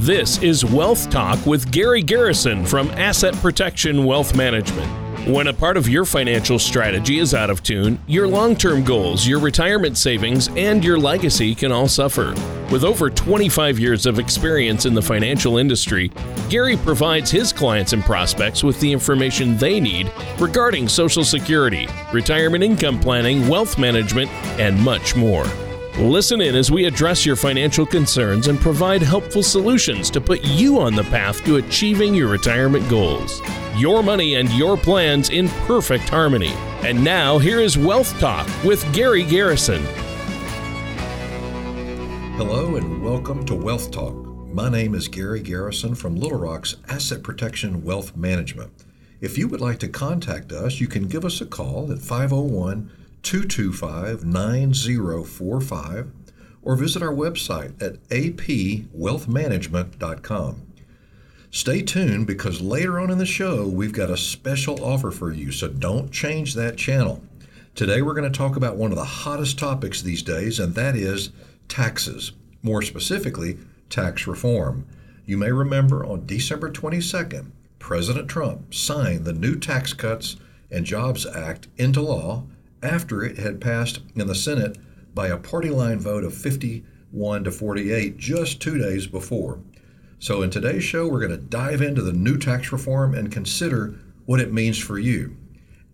This is Wealth Talk with Gary Garrison from Asset Protection Wealth Management. When a part of your financial strategy is out of tune, your long term goals, your retirement savings, and your legacy can all suffer. With over 25 years of experience in the financial industry, Gary provides his clients and prospects with the information they need regarding Social Security, retirement income planning, wealth management, and much more. Listen in as we address your financial concerns and provide helpful solutions to put you on the path to achieving your retirement goals. Your money and your plans in perfect harmony. And now, here is Wealth Talk with Gary Garrison. Hello, and welcome to Wealth Talk. My name is Gary Garrison from Little Rock's Asset Protection Wealth Management. If you would like to contact us, you can give us a call at 501 225 9045 or visit our website at apwealthmanagement.com. Stay tuned because later on in the show, we've got a special offer for you, so don't change that channel. Today, we're going to talk about one of the hottest topics these days, and that is taxes. More specifically, tax reform. You may remember on December 22nd, President Trump signed the new Tax Cuts and Jobs Act into law after it had passed in the Senate by a party line vote of 51 to 48 just two days before. So, in today's show, we're going to dive into the new tax reform and consider what it means for you.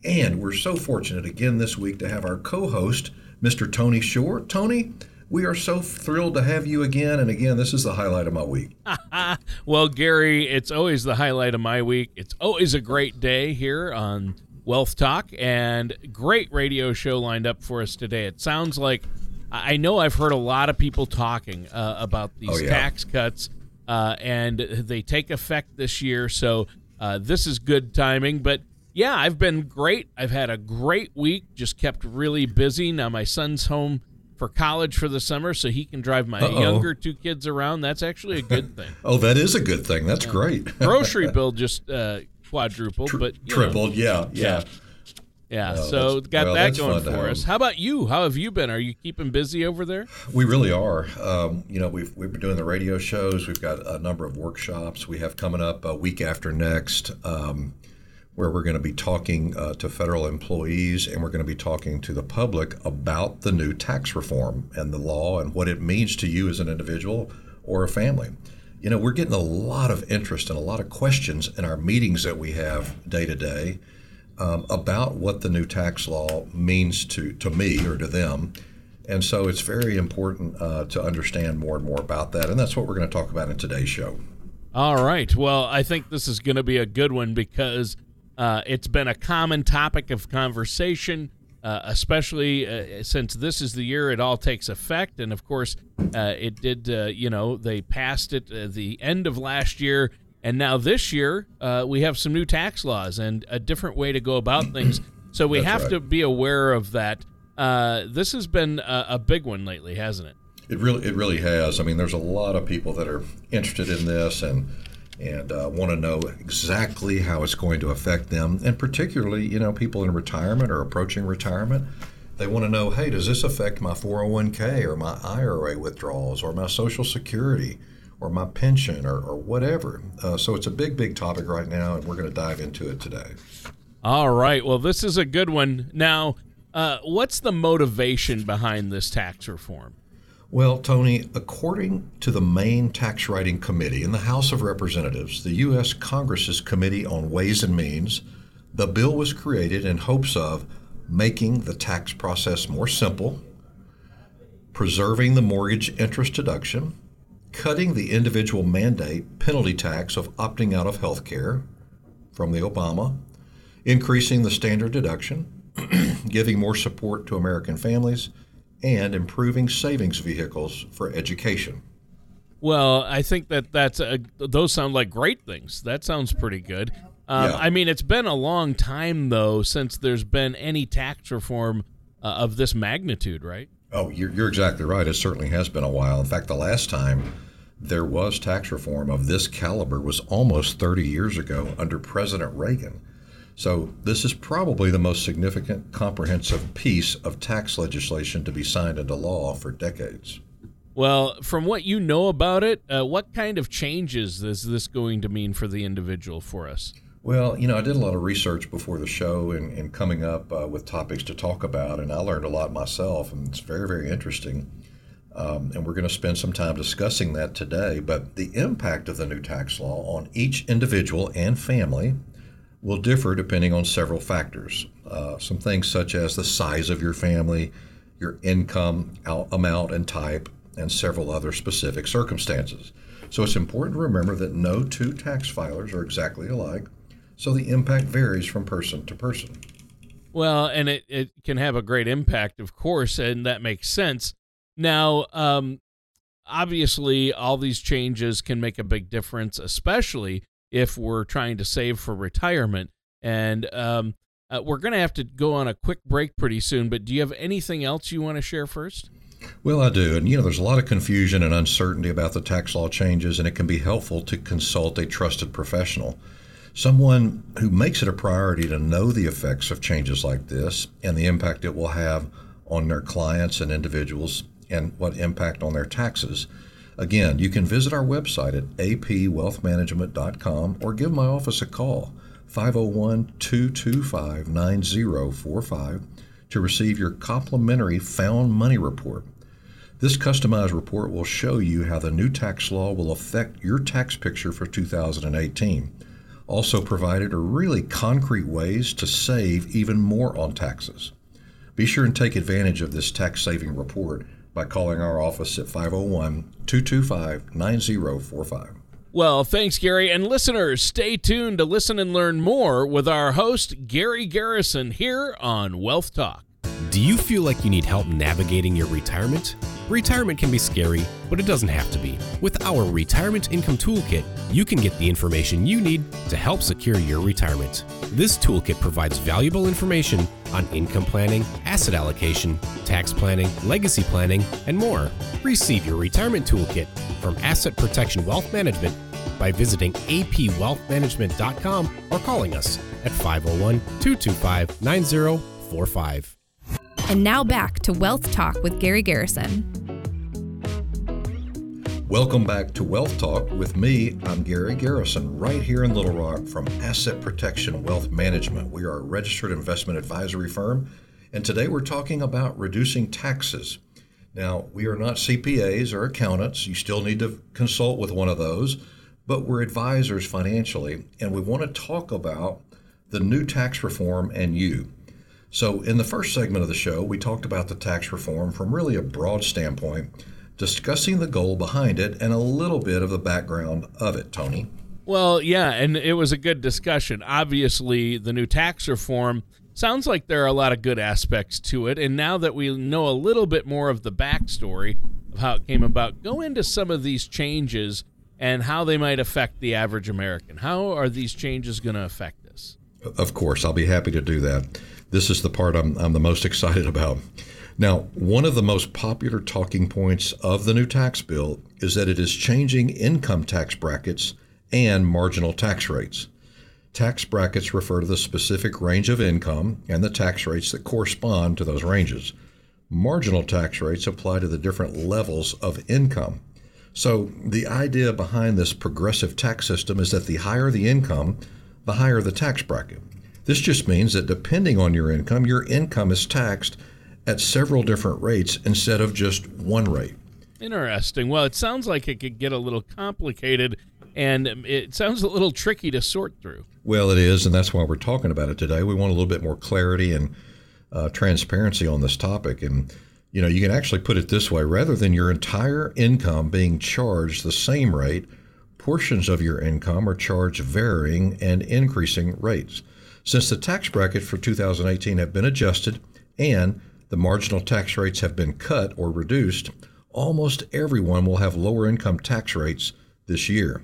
And we're so fortunate again this week to have our co host, Mr. Tony Shore. Tony, we are so thrilled to have you again. And again, this is the highlight of my week. well, Gary, it's always the highlight of my week. It's always a great day here on Wealth Talk and great radio show lined up for us today. It sounds like I know I've heard a lot of people talking uh, about these oh, yeah. tax cuts, uh, and they take effect this year. So uh, this is good timing. But yeah, I've been great. I've had a great week. Just kept really busy. Now my son's home for college for the summer, so he can drive my Uh-oh. younger two kids around. That's actually a good thing. oh, that is a good thing. That's great. grocery bill just uh, quadrupled, Tri- but tripled. Know. Yeah, yeah. Yeah, well, so got well, that going for us. How about you? How have you been? Are you keeping busy over there? We really are. Um, you know, we've we've been doing the radio shows. We've got a number of workshops. We have coming up a week after next, um, where we're going to be talking uh, to federal employees and we're going to be talking to the public about the new tax reform and the law and what it means to you as an individual or a family you know, we're getting a lot of interest and a lot of questions in our meetings that we have day to day um, about what the new tax law means to, to me or to them. And so it's very important uh, to understand more and more about that. And that's what we're going to talk about in today's show. All right. Well, I think this is going to be a good one because uh, it's been a common topic of conversation uh, especially uh, since this is the year it all takes effect. And of course, uh, it did, uh, you know, they passed it at the end of last year. And now this year, uh, we have some new tax laws and a different way to go about things. So we have right. to be aware of that. this has been a, a big one lately, hasn't it? It really, it really has. I mean, there's a lot of people that are interested in this, and and uh, want to know exactly how it's going to affect them. And particularly, you know, people in retirement or approaching retirement, they want to know, hey, does this affect my 401k or my IRA withdrawals or my Social Security or my pension or, or whatever? Uh, so it's a big, big topic right now, and we're going to dive into it today. All right. Well, this is a good one. Now, uh, what's the motivation behind this tax reform? Well, Tony, according to the main Tax Writing Committee in the House of Representatives, the U.S. Congress's Committee on Ways and Means, the bill was created in hopes of making the tax process more simple, preserving the mortgage interest deduction, cutting the individual mandate penalty tax of opting out of health care from the Obama, increasing the standard deduction, giving more support to American families and improving savings vehicles for education. Well, I think that that's a, those sound like great things. That sounds pretty good. Um, yeah. I mean, it's been a long time though since there's been any tax reform uh, of this magnitude, right? Oh, you're, you're exactly right. It certainly has been a while. In fact, the last time there was tax reform of this caliber was almost 30 years ago under President Reagan. So, this is probably the most significant comprehensive piece of tax legislation to be signed into law for decades. Well, from what you know about it, uh, what kind of changes is this going to mean for the individual for us? Well, you know, I did a lot of research before the show and, and coming up uh, with topics to talk about, and I learned a lot myself, and it's very, very interesting. Um, and we're going to spend some time discussing that today. But the impact of the new tax law on each individual and family will differ depending on several factors. Uh, some things such as the size of your family, your income amount and type, and several other specific circumstances. So it's important to remember that no two tax filers are exactly alike so the impact varies from person to person. Well, and it, it can have a great impact, of course, and that makes sense. Now, um, obviously, all these changes can make a big difference, especially if we're trying to save for retirement. And um, uh, we're going to have to go on a quick break pretty soon, but do you have anything else you want to share first? Well, I do. And, you know, there's a lot of confusion and uncertainty about the tax law changes, and it can be helpful to consult a trusted professional someone who makes it a priority to know the effects of changes like this and the impact it will have on their clients and individuals and what impact on their taxes. Again, you can visit our website at apwealthmanagement.com or give my office a call, 501 225 9045, to receive your complimentary Found Money Report. This customized report will show you how the new tax law will affect your tax picture for 2018 also provided are really concrete ways to save even more on taxes. Be sure and take advantage of this tax saving report by calling our office at 501 225 9045. Well, thanks, Gary. And listeners, stay tuned to listen and learn more with our host, Gary Garrison, here on Wealth Talk. Do you feel like you need help navigating your retirement? Retirement can be scary, but it doesn't have to be. With our Retirement Income Toolkit, you can get the information you need to help secure your retirement. This toolkit provides valuable information on income planning, asset allocation, tax planning, legacy planning, and more. Receive your retirement toolkit from Asset Protection Wealth Management by visiting apwealthmanagement.com or calling us at 501 225 9045. And now back to Wealth Talk with Gary Garrison. Welcome back to Wealth Talk with me. I'm Gary Garrison, right here in Little Rock from Asset Protection Wealth Management. We are a registered investment advisory firm, and today we're talking about reducing taxes. Now, we are not CPAs or accountants. You still need to consult with one of those, but we're advisors financially, and we want to talk about the new tax reform and you. So, in the first segment of the show, we talked about the tax reform from really a broad standpoint, discussing the goal behind it and a little bit of the background of it, Tony. Well, yeah, and it was a good discussion. Obviously, the new tax reform sounds like there are a lot of good aspects to it. And now that we know a little bit more of the backstory of how it came about, go into some of these changes and how they might affect the average American. How are these changes going to affect us? Of course, I'll be happy to do that. This is the part I'm, I'm the most excited about. Now, one of the most popular talking points of the new tax bill is that it is changing income tax brackets and marginal tax rates. Tax brackets refer to the specific range of income and the tax rates that correspond to those ranges. Marginal tax rates apply to the different levels of income. So, the idea behind this progressive tax system is that the higher the income, the higher the tax bracket. This just means that depending on your income, your income is taxed at several different rates instead of just one rate. Interesting. Well, it sounds like it could get a little complicated and it sounds a little tricky to sort through. Well, it is, and that's why we're talking about it today. We want a little bit more clarity and uh, transparency on this topic. And, you know, you can actually put it this way rather than your entire income being charged the same rate, portions of your income are charged varying and increasing rates. Since the tax bracket for 2018 have been adjusted and the marginal tax rates have been cut or reduced, almost everyone will have lower income tax rates this year.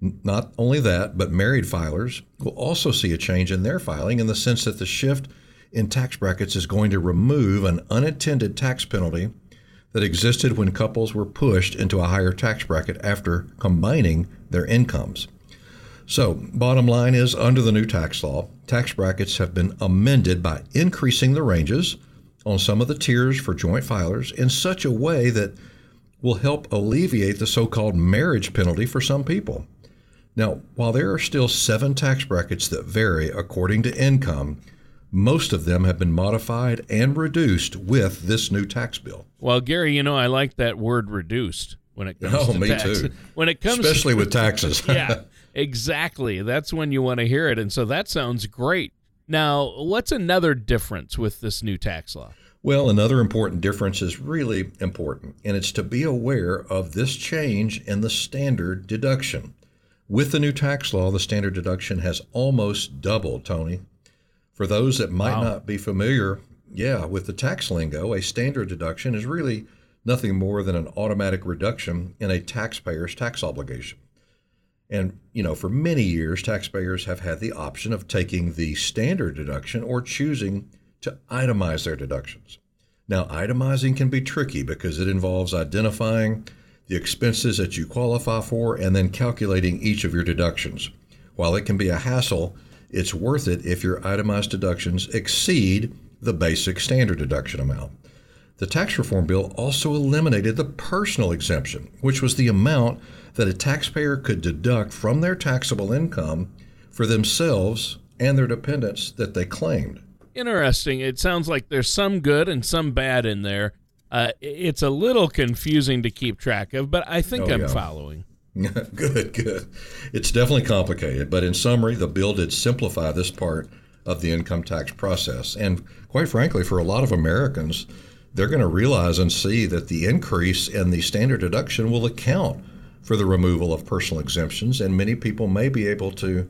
Not only that, but married filers will also see a change in their filing in the sense that the shift in tax brackets is going to remove an unintended tax penalty that existed when couples were pushed into a higher tax bracket after combining their incomes. So, bottom line is under the new tax law, tax brackets have been amended by increasing the ranges on some of the tiers for joint filers in such a way that will help alleviate the so called marriage penalty for some people. Now, while there are still seven tax brackets that vary according to income, most of them have been modified and reduced with this new tax bill. Well, Gary, you know, I like that word reduced when it comes oh, to me tax. too. When it comes especially to, with taxes. yeah, exactly. That's when you want to hear it. And so that sounds great. Now, what's another difference with this new tax law? Well, another important difference is really important, and it's to be aware of this change in the standard deduction. With the new tax law, the standard deduction has almost doubled, Tony. For those that might Wow. not be familiar, yeah, with the tax lingo, a standard deduction is really nothing more than an automatic reduction in a taxpayer's tax obligation. And, you know, for many years, taxpayers have had the option of taking the standard deduction or choosing to itemize their deductions. Now, itemizing can be tricky because it involves identifying the expenses that you qualify for and then calculating each of your deductions. While it can be a hassle, it's worth it if your itemized deductions exceed the basic standard deduction amount. The tax reform bill also eliminated the personal exemption, which was the amount that a taxpayer could deduct from their taxable income for themselves and their dependents that they claimed. Interesting. It sounds like there's some good and some bad in there. Uh, it's a little confusing to keep track of, but I think Oh, I'm yeah. following. good, good. It's definitely complicated, but in summary, the bill did simplify this part of the income tax process. And quite frankly, for a lot of Americans, they're going to realize and see that the increase in the standard deduction will account for the removal of personal exemptions, and many people may be able to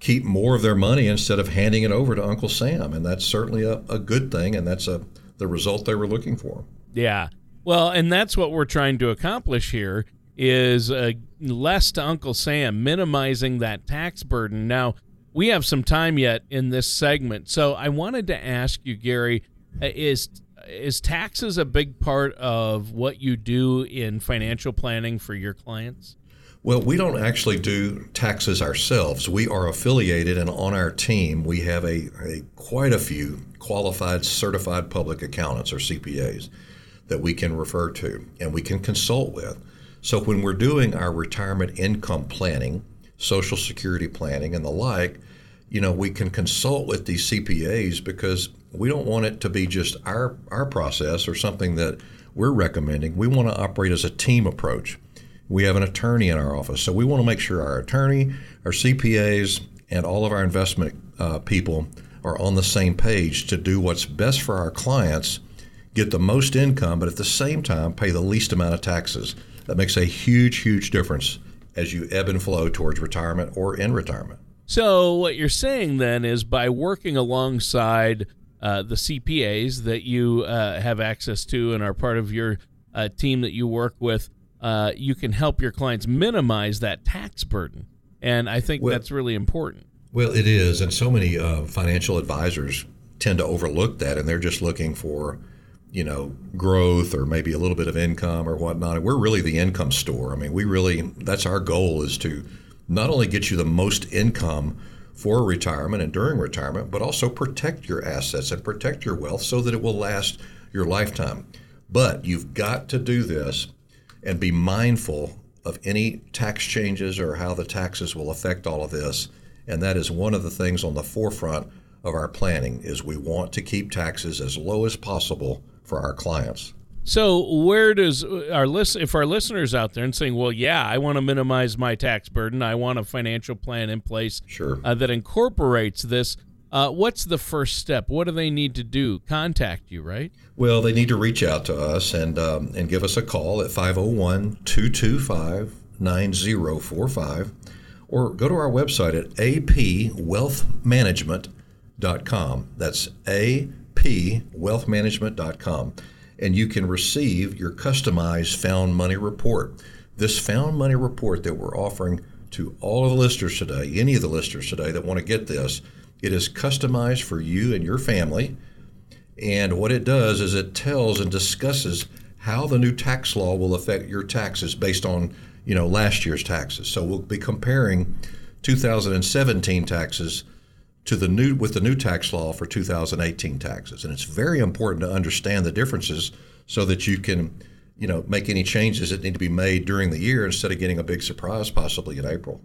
keep more of their money instead of handing it over to Uncle Sam. And that's certainly a, a good thing, and that's a, the result they were looking for. Yeah. Well, and that's what we're trying to accomplish here is uh, less to Uncle Sam, minimizing that tax burden. Now, we have some time yet in this segment, so I wanted to ask you, Gary, uh, is is taxes a big part of what you do in financial planning for your clients? Well, we don't actually do taxes ourselves. We are affiliated, and on our team, we have a, a quite a few qualified certified public accountants or CPAs that we can refer to and we can consult with. So when we're doing our retirement income planning, social security planning, and the like, you know, we can consult with these CPAs because we don't want it to be just our our process or something that we're recommending. We want to operate as a team approach. We have an attorney in our office, so we want to make sure our attorney, our CPAs, and all of our investment uh, people are on the same page to do what's best for our clients, get the most income, but at the same time pay the least amount of taxes. That makes a huge, huge difference as you ebb and flow towards retirement or in retirement. So what you're saying then is by working alongside uh, the CPAs that you uh, have access to and are part of your uh, team that you work with, uh, you can help your clients minimize that tax burden. And I think Well- that's really important. Well, it is, and so many uh, financial advisors tend to overlook that, and they're just looking for, you know, growth or maybe a little bit of income or whatnot. We're really the income store. I mean, we really that's our goal is to not only get you the most income for retirement and during retirement, but also protect your assets and protect your wealth so that it will last your lifetime. But you've got to do this and be mindful of any tax changes or how the taxes will affect all of this. And that is one of the things on the forefront of our planning is we want to keep taxes as low as possible for our clients. So where does our list if our listeners out there and saying, well, yeah, I want to minimize my tax burden, I want a financial plan in place Sure. uh, that incorporates this. Uh, what's the first step? What do they need to do? Contact you, right? Well, they need to reach out to us and um, and give us a call at 501 225 9045 or go to our website at apwealthmanagement.com. That's apwealthmanagement.com. And you can receive your customized found money report. This found money report that we're offering to all of the listeners today, any of the listeners today that want to get this, it is customized for you and your family. And what it does is it tells and discusses how the new tax law will affect your taxes based on, you know, last year's taxes. So we'll be comparing 2017 taxes to the new with the new tax law for 2018 taxes. And it's very important to understand the differences so that you can, you know, make any changes that need to be made during the year instead of getting a big surprise possibly in April.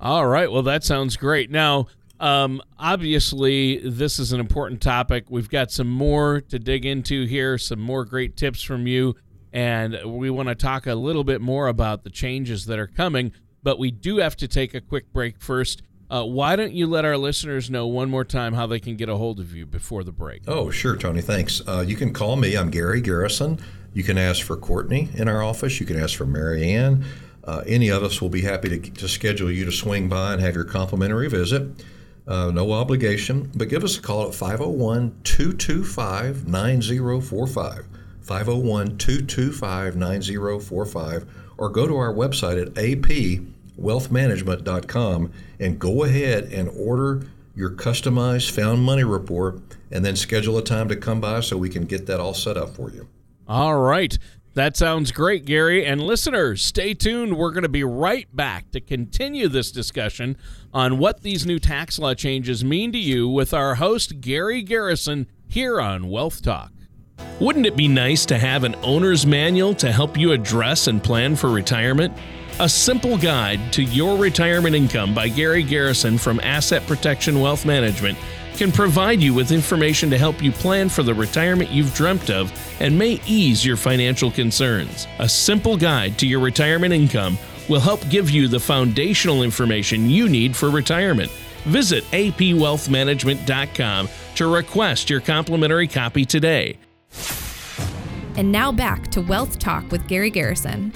All right. Well, that sounds great. Now, um, obviously, this is an important topic. We've got some more to dig into here, some more great tips from you, and we want to talk a little bit more about the changes that are coming. But we do have to take a quick break first. Uh, why don't you let our listeners know one more time how they can get a hold of you before the break? Oh, sure, Tony. Thanks. Uh, you can call me. I'm Gary Garrison. You can ask for Courtney in our office. You can ask for Mary Ann. Uh, any of us will be happy to, to schedule you to swing by and have your complimentary visit. Uh, no obligation, but give us a call at 501 225 9045. 501 225 9045, or go to our website at apwealthmanagement.com and go ahead and order your customized found money report and then schedule a time to come by so we can get that all set up for you. All right. That sounds great, Gary. And listeners, stay tuned. We're going to be right back to continue this discussion on what these new tax law changes mean to you with our host, Gary Garrison, here on Wealth Talk. Wouldn't it be nice to have an owner's manual to help you address and plan for retirement? A simple guide to your retirement income by Gary Garrison from Asset Protection Wealth Management can provide you with information to help you plan for the retirement you've dreamt of and may ease your financial concerns. A simple guide to your retirement income will help give you the foundational information you need for retirement. Visit apwealthmanagement.com to request your complimentary copy today. And now back to Wealth Talk with Gary Garrison.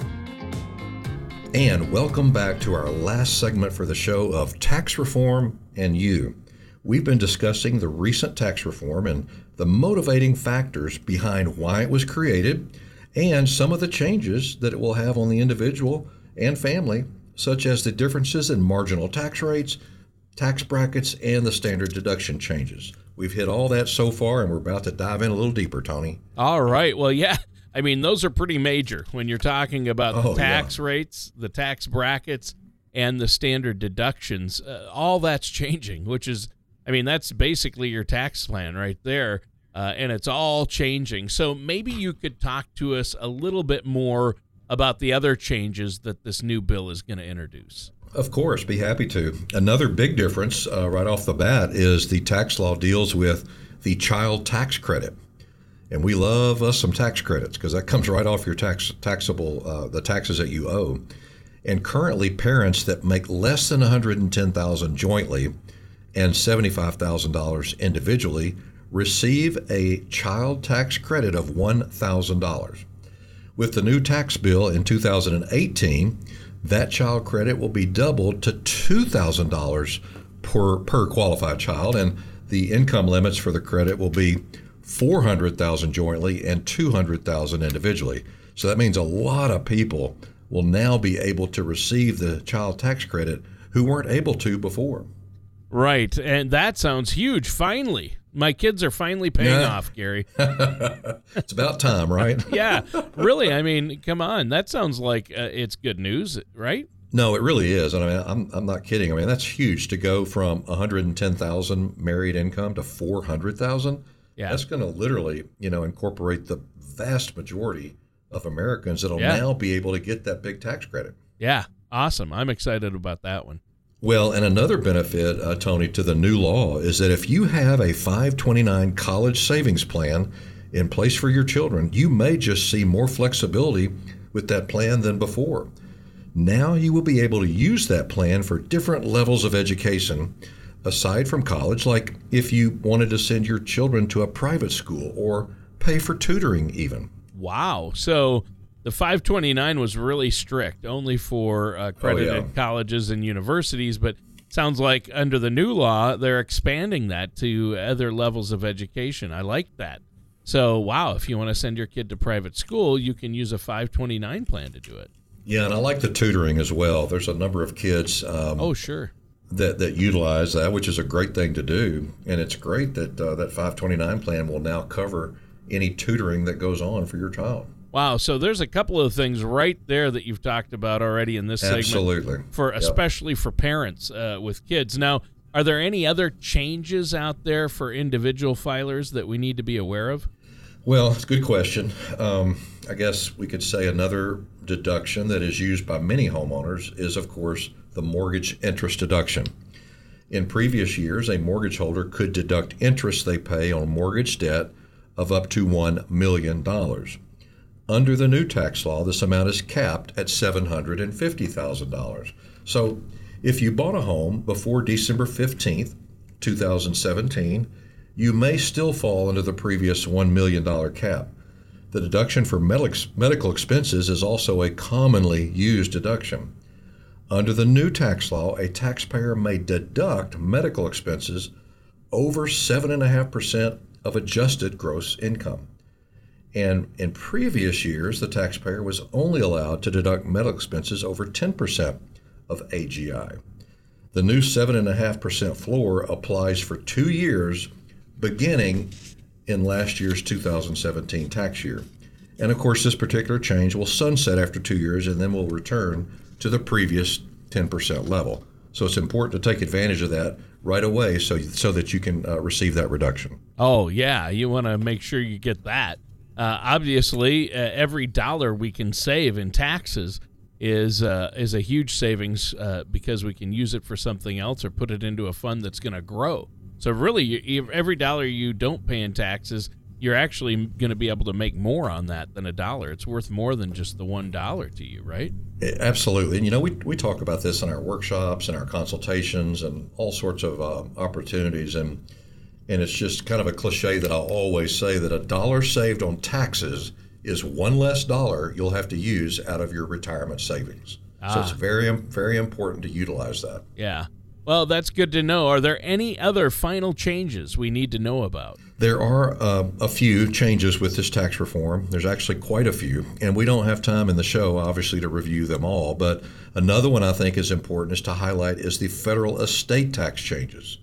And welcome back to our last segment for the show of Tax Reform and You. We've been discussing the recent tax reform and the motivating factors behind why it was created and some of the changes that it will have on the individual and family, such as the differences in marginal tax rates, tax brackets, and the standard deduction changes. We've hit all that so far, and we're about to dive in a little deeper, Tony. All right. Well, yeah. I mean, those are pretty major when you're talking about the Oh, tax yeah. rates, the tax brackets, and the standard deductions. Uh, all that's changing, which is, I mean, that's basically your tax plan right there. Uh, and it's all changing. So maybe you could talk to us a little bit more about the other changes that this new bill is going to introduce. Of course, be happy to. Another big difference uh, right off the bat is the tax law deals with the child tax credit. And we love us some tax credits because that comes right off your tax taxable uh, the taxes that you owe. And currently, parents that make less than 110,000 jointly and $75,000 individually receive a child tax credit of $1,000. With the new tax bill in 2018, that child credit will be doubled to $2,000 per, per qualified child, and the income limits for the credit will be 400,000 jointly and 200,000 individually. So that means a lot of people will now be able to receive the child tax credit who weren't able to before. Right. And that sounds huge. Finally. My kids are finally paying Yeah. off, Gary. It's about time, right? yeah, really. I mean, come on. That sounds like uh, it's good news, right? No, it really is. And I mean, I'm, I'm not kidding. I mean, that's huge to go from 110,000 married income to 400,000. Yeah. That's going to literally, you know, incorporate the vast majority of Americans that'll Yeah. now be able to get that big tax credit. Yeah. Awesome. I'm excited about that one. Well, and another benefit, uh, Tony, to the new law is that if you have a 529 college savings plan in place for your children, you may just see more flexibility with that plan than before. Now you will be able to use that plan for different levels of education aside from college, like if you wanted to send your children to a private school or pay for tutoring, even. Wow. So the 529 was really strict, only for uh, accredited Oh, yeah. colleges and universities, but sounds like under the new law, they're expanding that to other levels of education. I like that. So, wow, if you want to send your kid to private school, you can use a 529 plan to do it. Yeah, and I like the tutoring as well. There's a number of kids um, Oh, sure. That, that utilize that, which is a great thing to do. And it's great that uh, that 529 plan will now cover any tutoring that goes on for your child. Wow. So there's a couple of things right there that you've talked about already in this segment. Absolutely. For Yep. especially for parents uh, with kids. Now, are there any other changes out there for individual filers that we need to be aware of? Well, it's a good question. Um, I guess we could say another deduction that is used by many homeowners is, of course, the mortgage interest deduction. In previous years, a mortgage holder could deduct interest they pay on mortgage debt of up to $1 million. Under the new tax law, this amount is capped at $750,000. So if you bought a home before December 15th, 2017, you may still fall under the previous $1 million cap. The deduction for medical expenses is also a commonly used deduction. Under the new tax law, a taxpayer may deduct medical expenses over 7.5% of adjusted gross income. And in previous years, the taxpayer was only allowed to deduct medical expenses over 10% of AGI. The new 7.5% floor applies for two years beginning in last year's 2017 tax year. And of course, this particular change will sunset after two years and then will return to the previous 10% level. So it's important to take advantage of that right away so, so that you can uh, receive that reduction. Oh, yeah. You want to make sure you get that. Uh, obviously, uh, every dollar we can save in taxes is uh, is a huge savings uh, because we can use it for something else or put it into a fund that's going to grow. So really, you, every dollar you don't pay in taxes you're actually going to be able to make more on that than a dollar. It's worth more than just the one dollar to you, right? Absolutely. And you know, we, we talk about this in our workshops and our consultations and all sorts of uh, opportunities. And, and it's just kind of a cliche that I'll always say that a dollar saved on taxes is one less dollar you'll have to use out of your retirement savings. Ah. So it's ah. very, very important to utilize that. Yeah. Well, that's good to know. Are there any other final changes we need to know about? There are uh, a few changes with this tax reform. There's actually quite a few, and we don't have time in the show, obviously, to review them all. But another one I think is important is to highlight is the federal estate tax changes.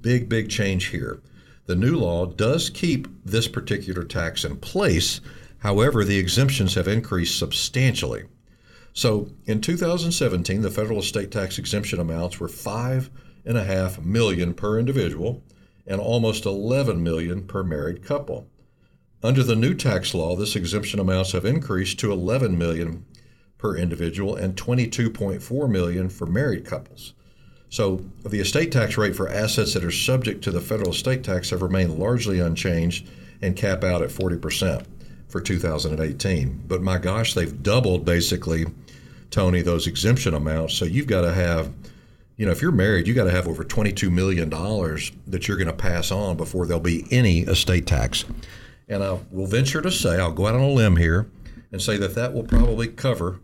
Big, big change here. The new law does keep this particular tax in place. However, the exemptions have increased substantially. So in 2017, the federal estate tax exemption amounts were five and a half million per individual and almost 11 million per married couple. Under the new tax law, this exemption amounts have increased to 11 million per individual and 22.4 million for married couples. So the estate tax rate for assets that are subject to the federal estate tax have remained largely unchanged and cap out at 40% for 2018. But my gosh, they've doubled basically Tony, those exemption amounts. So you've got to have, you know, if you're married, you got to have over $22 million that you're going to pass on before there'll be any estate tax. And I will venture to say, I'll go out on a limb here and say that that will probably cover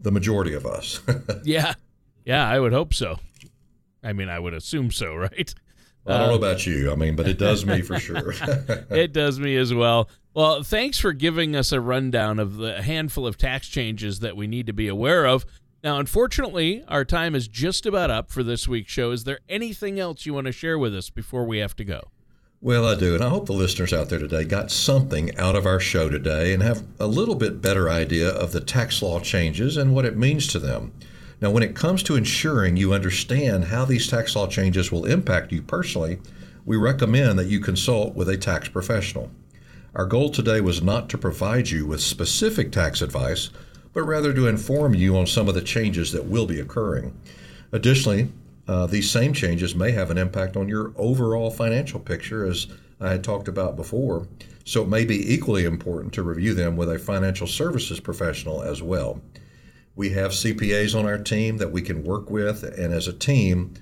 the majority of us. yeah. Yeah, I would hope so. I mean, I would assume so, right? I don't know um, about you. I mean, but it does me for sure. it does me as well. Well, thanks for giving us a rundown of the handful of tax changes that we need to be aware of. Now, unfortunately, our time is just about up for this week's show. Is there anything else you want to share with us before we have to go? Well, I do, and I hope the listeners out there today got something out of our show today and have a little bit better idea of the tax law changes and what it means to them. Now, when it comes to ensuring you understand how these tax law changes will impact you personally, we recommend that you consult with a tax professional. Our goal today was not to provide you with specific tax advice, but rather to inform you on some of the changes that will be occurring. Additionally, uh, these same changes may have an impact on your overall financial picture, as I had talked about before, so it may be equally important to review them with a financial services professional as well. We have CPAs on our team that we can work with, and as a team,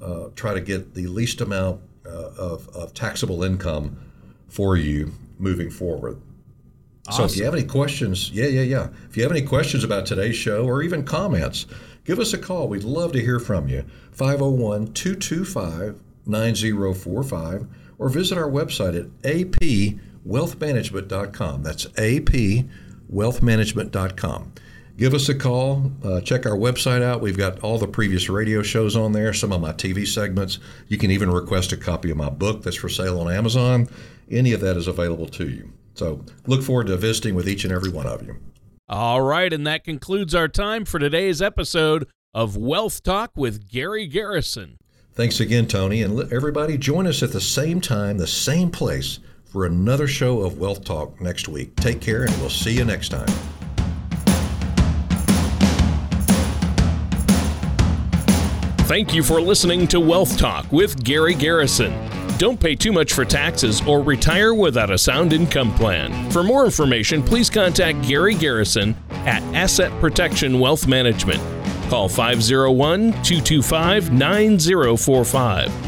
uh, try to get the least amount uh, of, of taxable income for you moving forward. Awesome. So if you have any questions, yeah, yeah, yeah. If you have any questions about today's show or even comments, give us a call. We'd love to hear from you. 501 225 9045 or visit our website at apwealthmanagement.com. That's apwealthmanagement.com give us a call. Uh, check our website out. We've got all the previous radio shows on there, some of my TV segments. You can even request a copy of my book that's for sale on Amazon. Any of that is available to you. So look forward to visiting with each and every one of you. All right, and that concludes our time for today's episode of Wealth Talk with Gary Garrison. Thanks again, Tony. And let everybody join us at the same time, the same place for another show of Wealth Talk next week. Take care, and we'll see you next time. Thank you for listening to Wealth Talk with Gary Garrison. Don't pay too much for taxes or retire without a sound income plan. For more information, please contact Gary Garrison at Asset Protection Wealth Management. Call 501 225 9045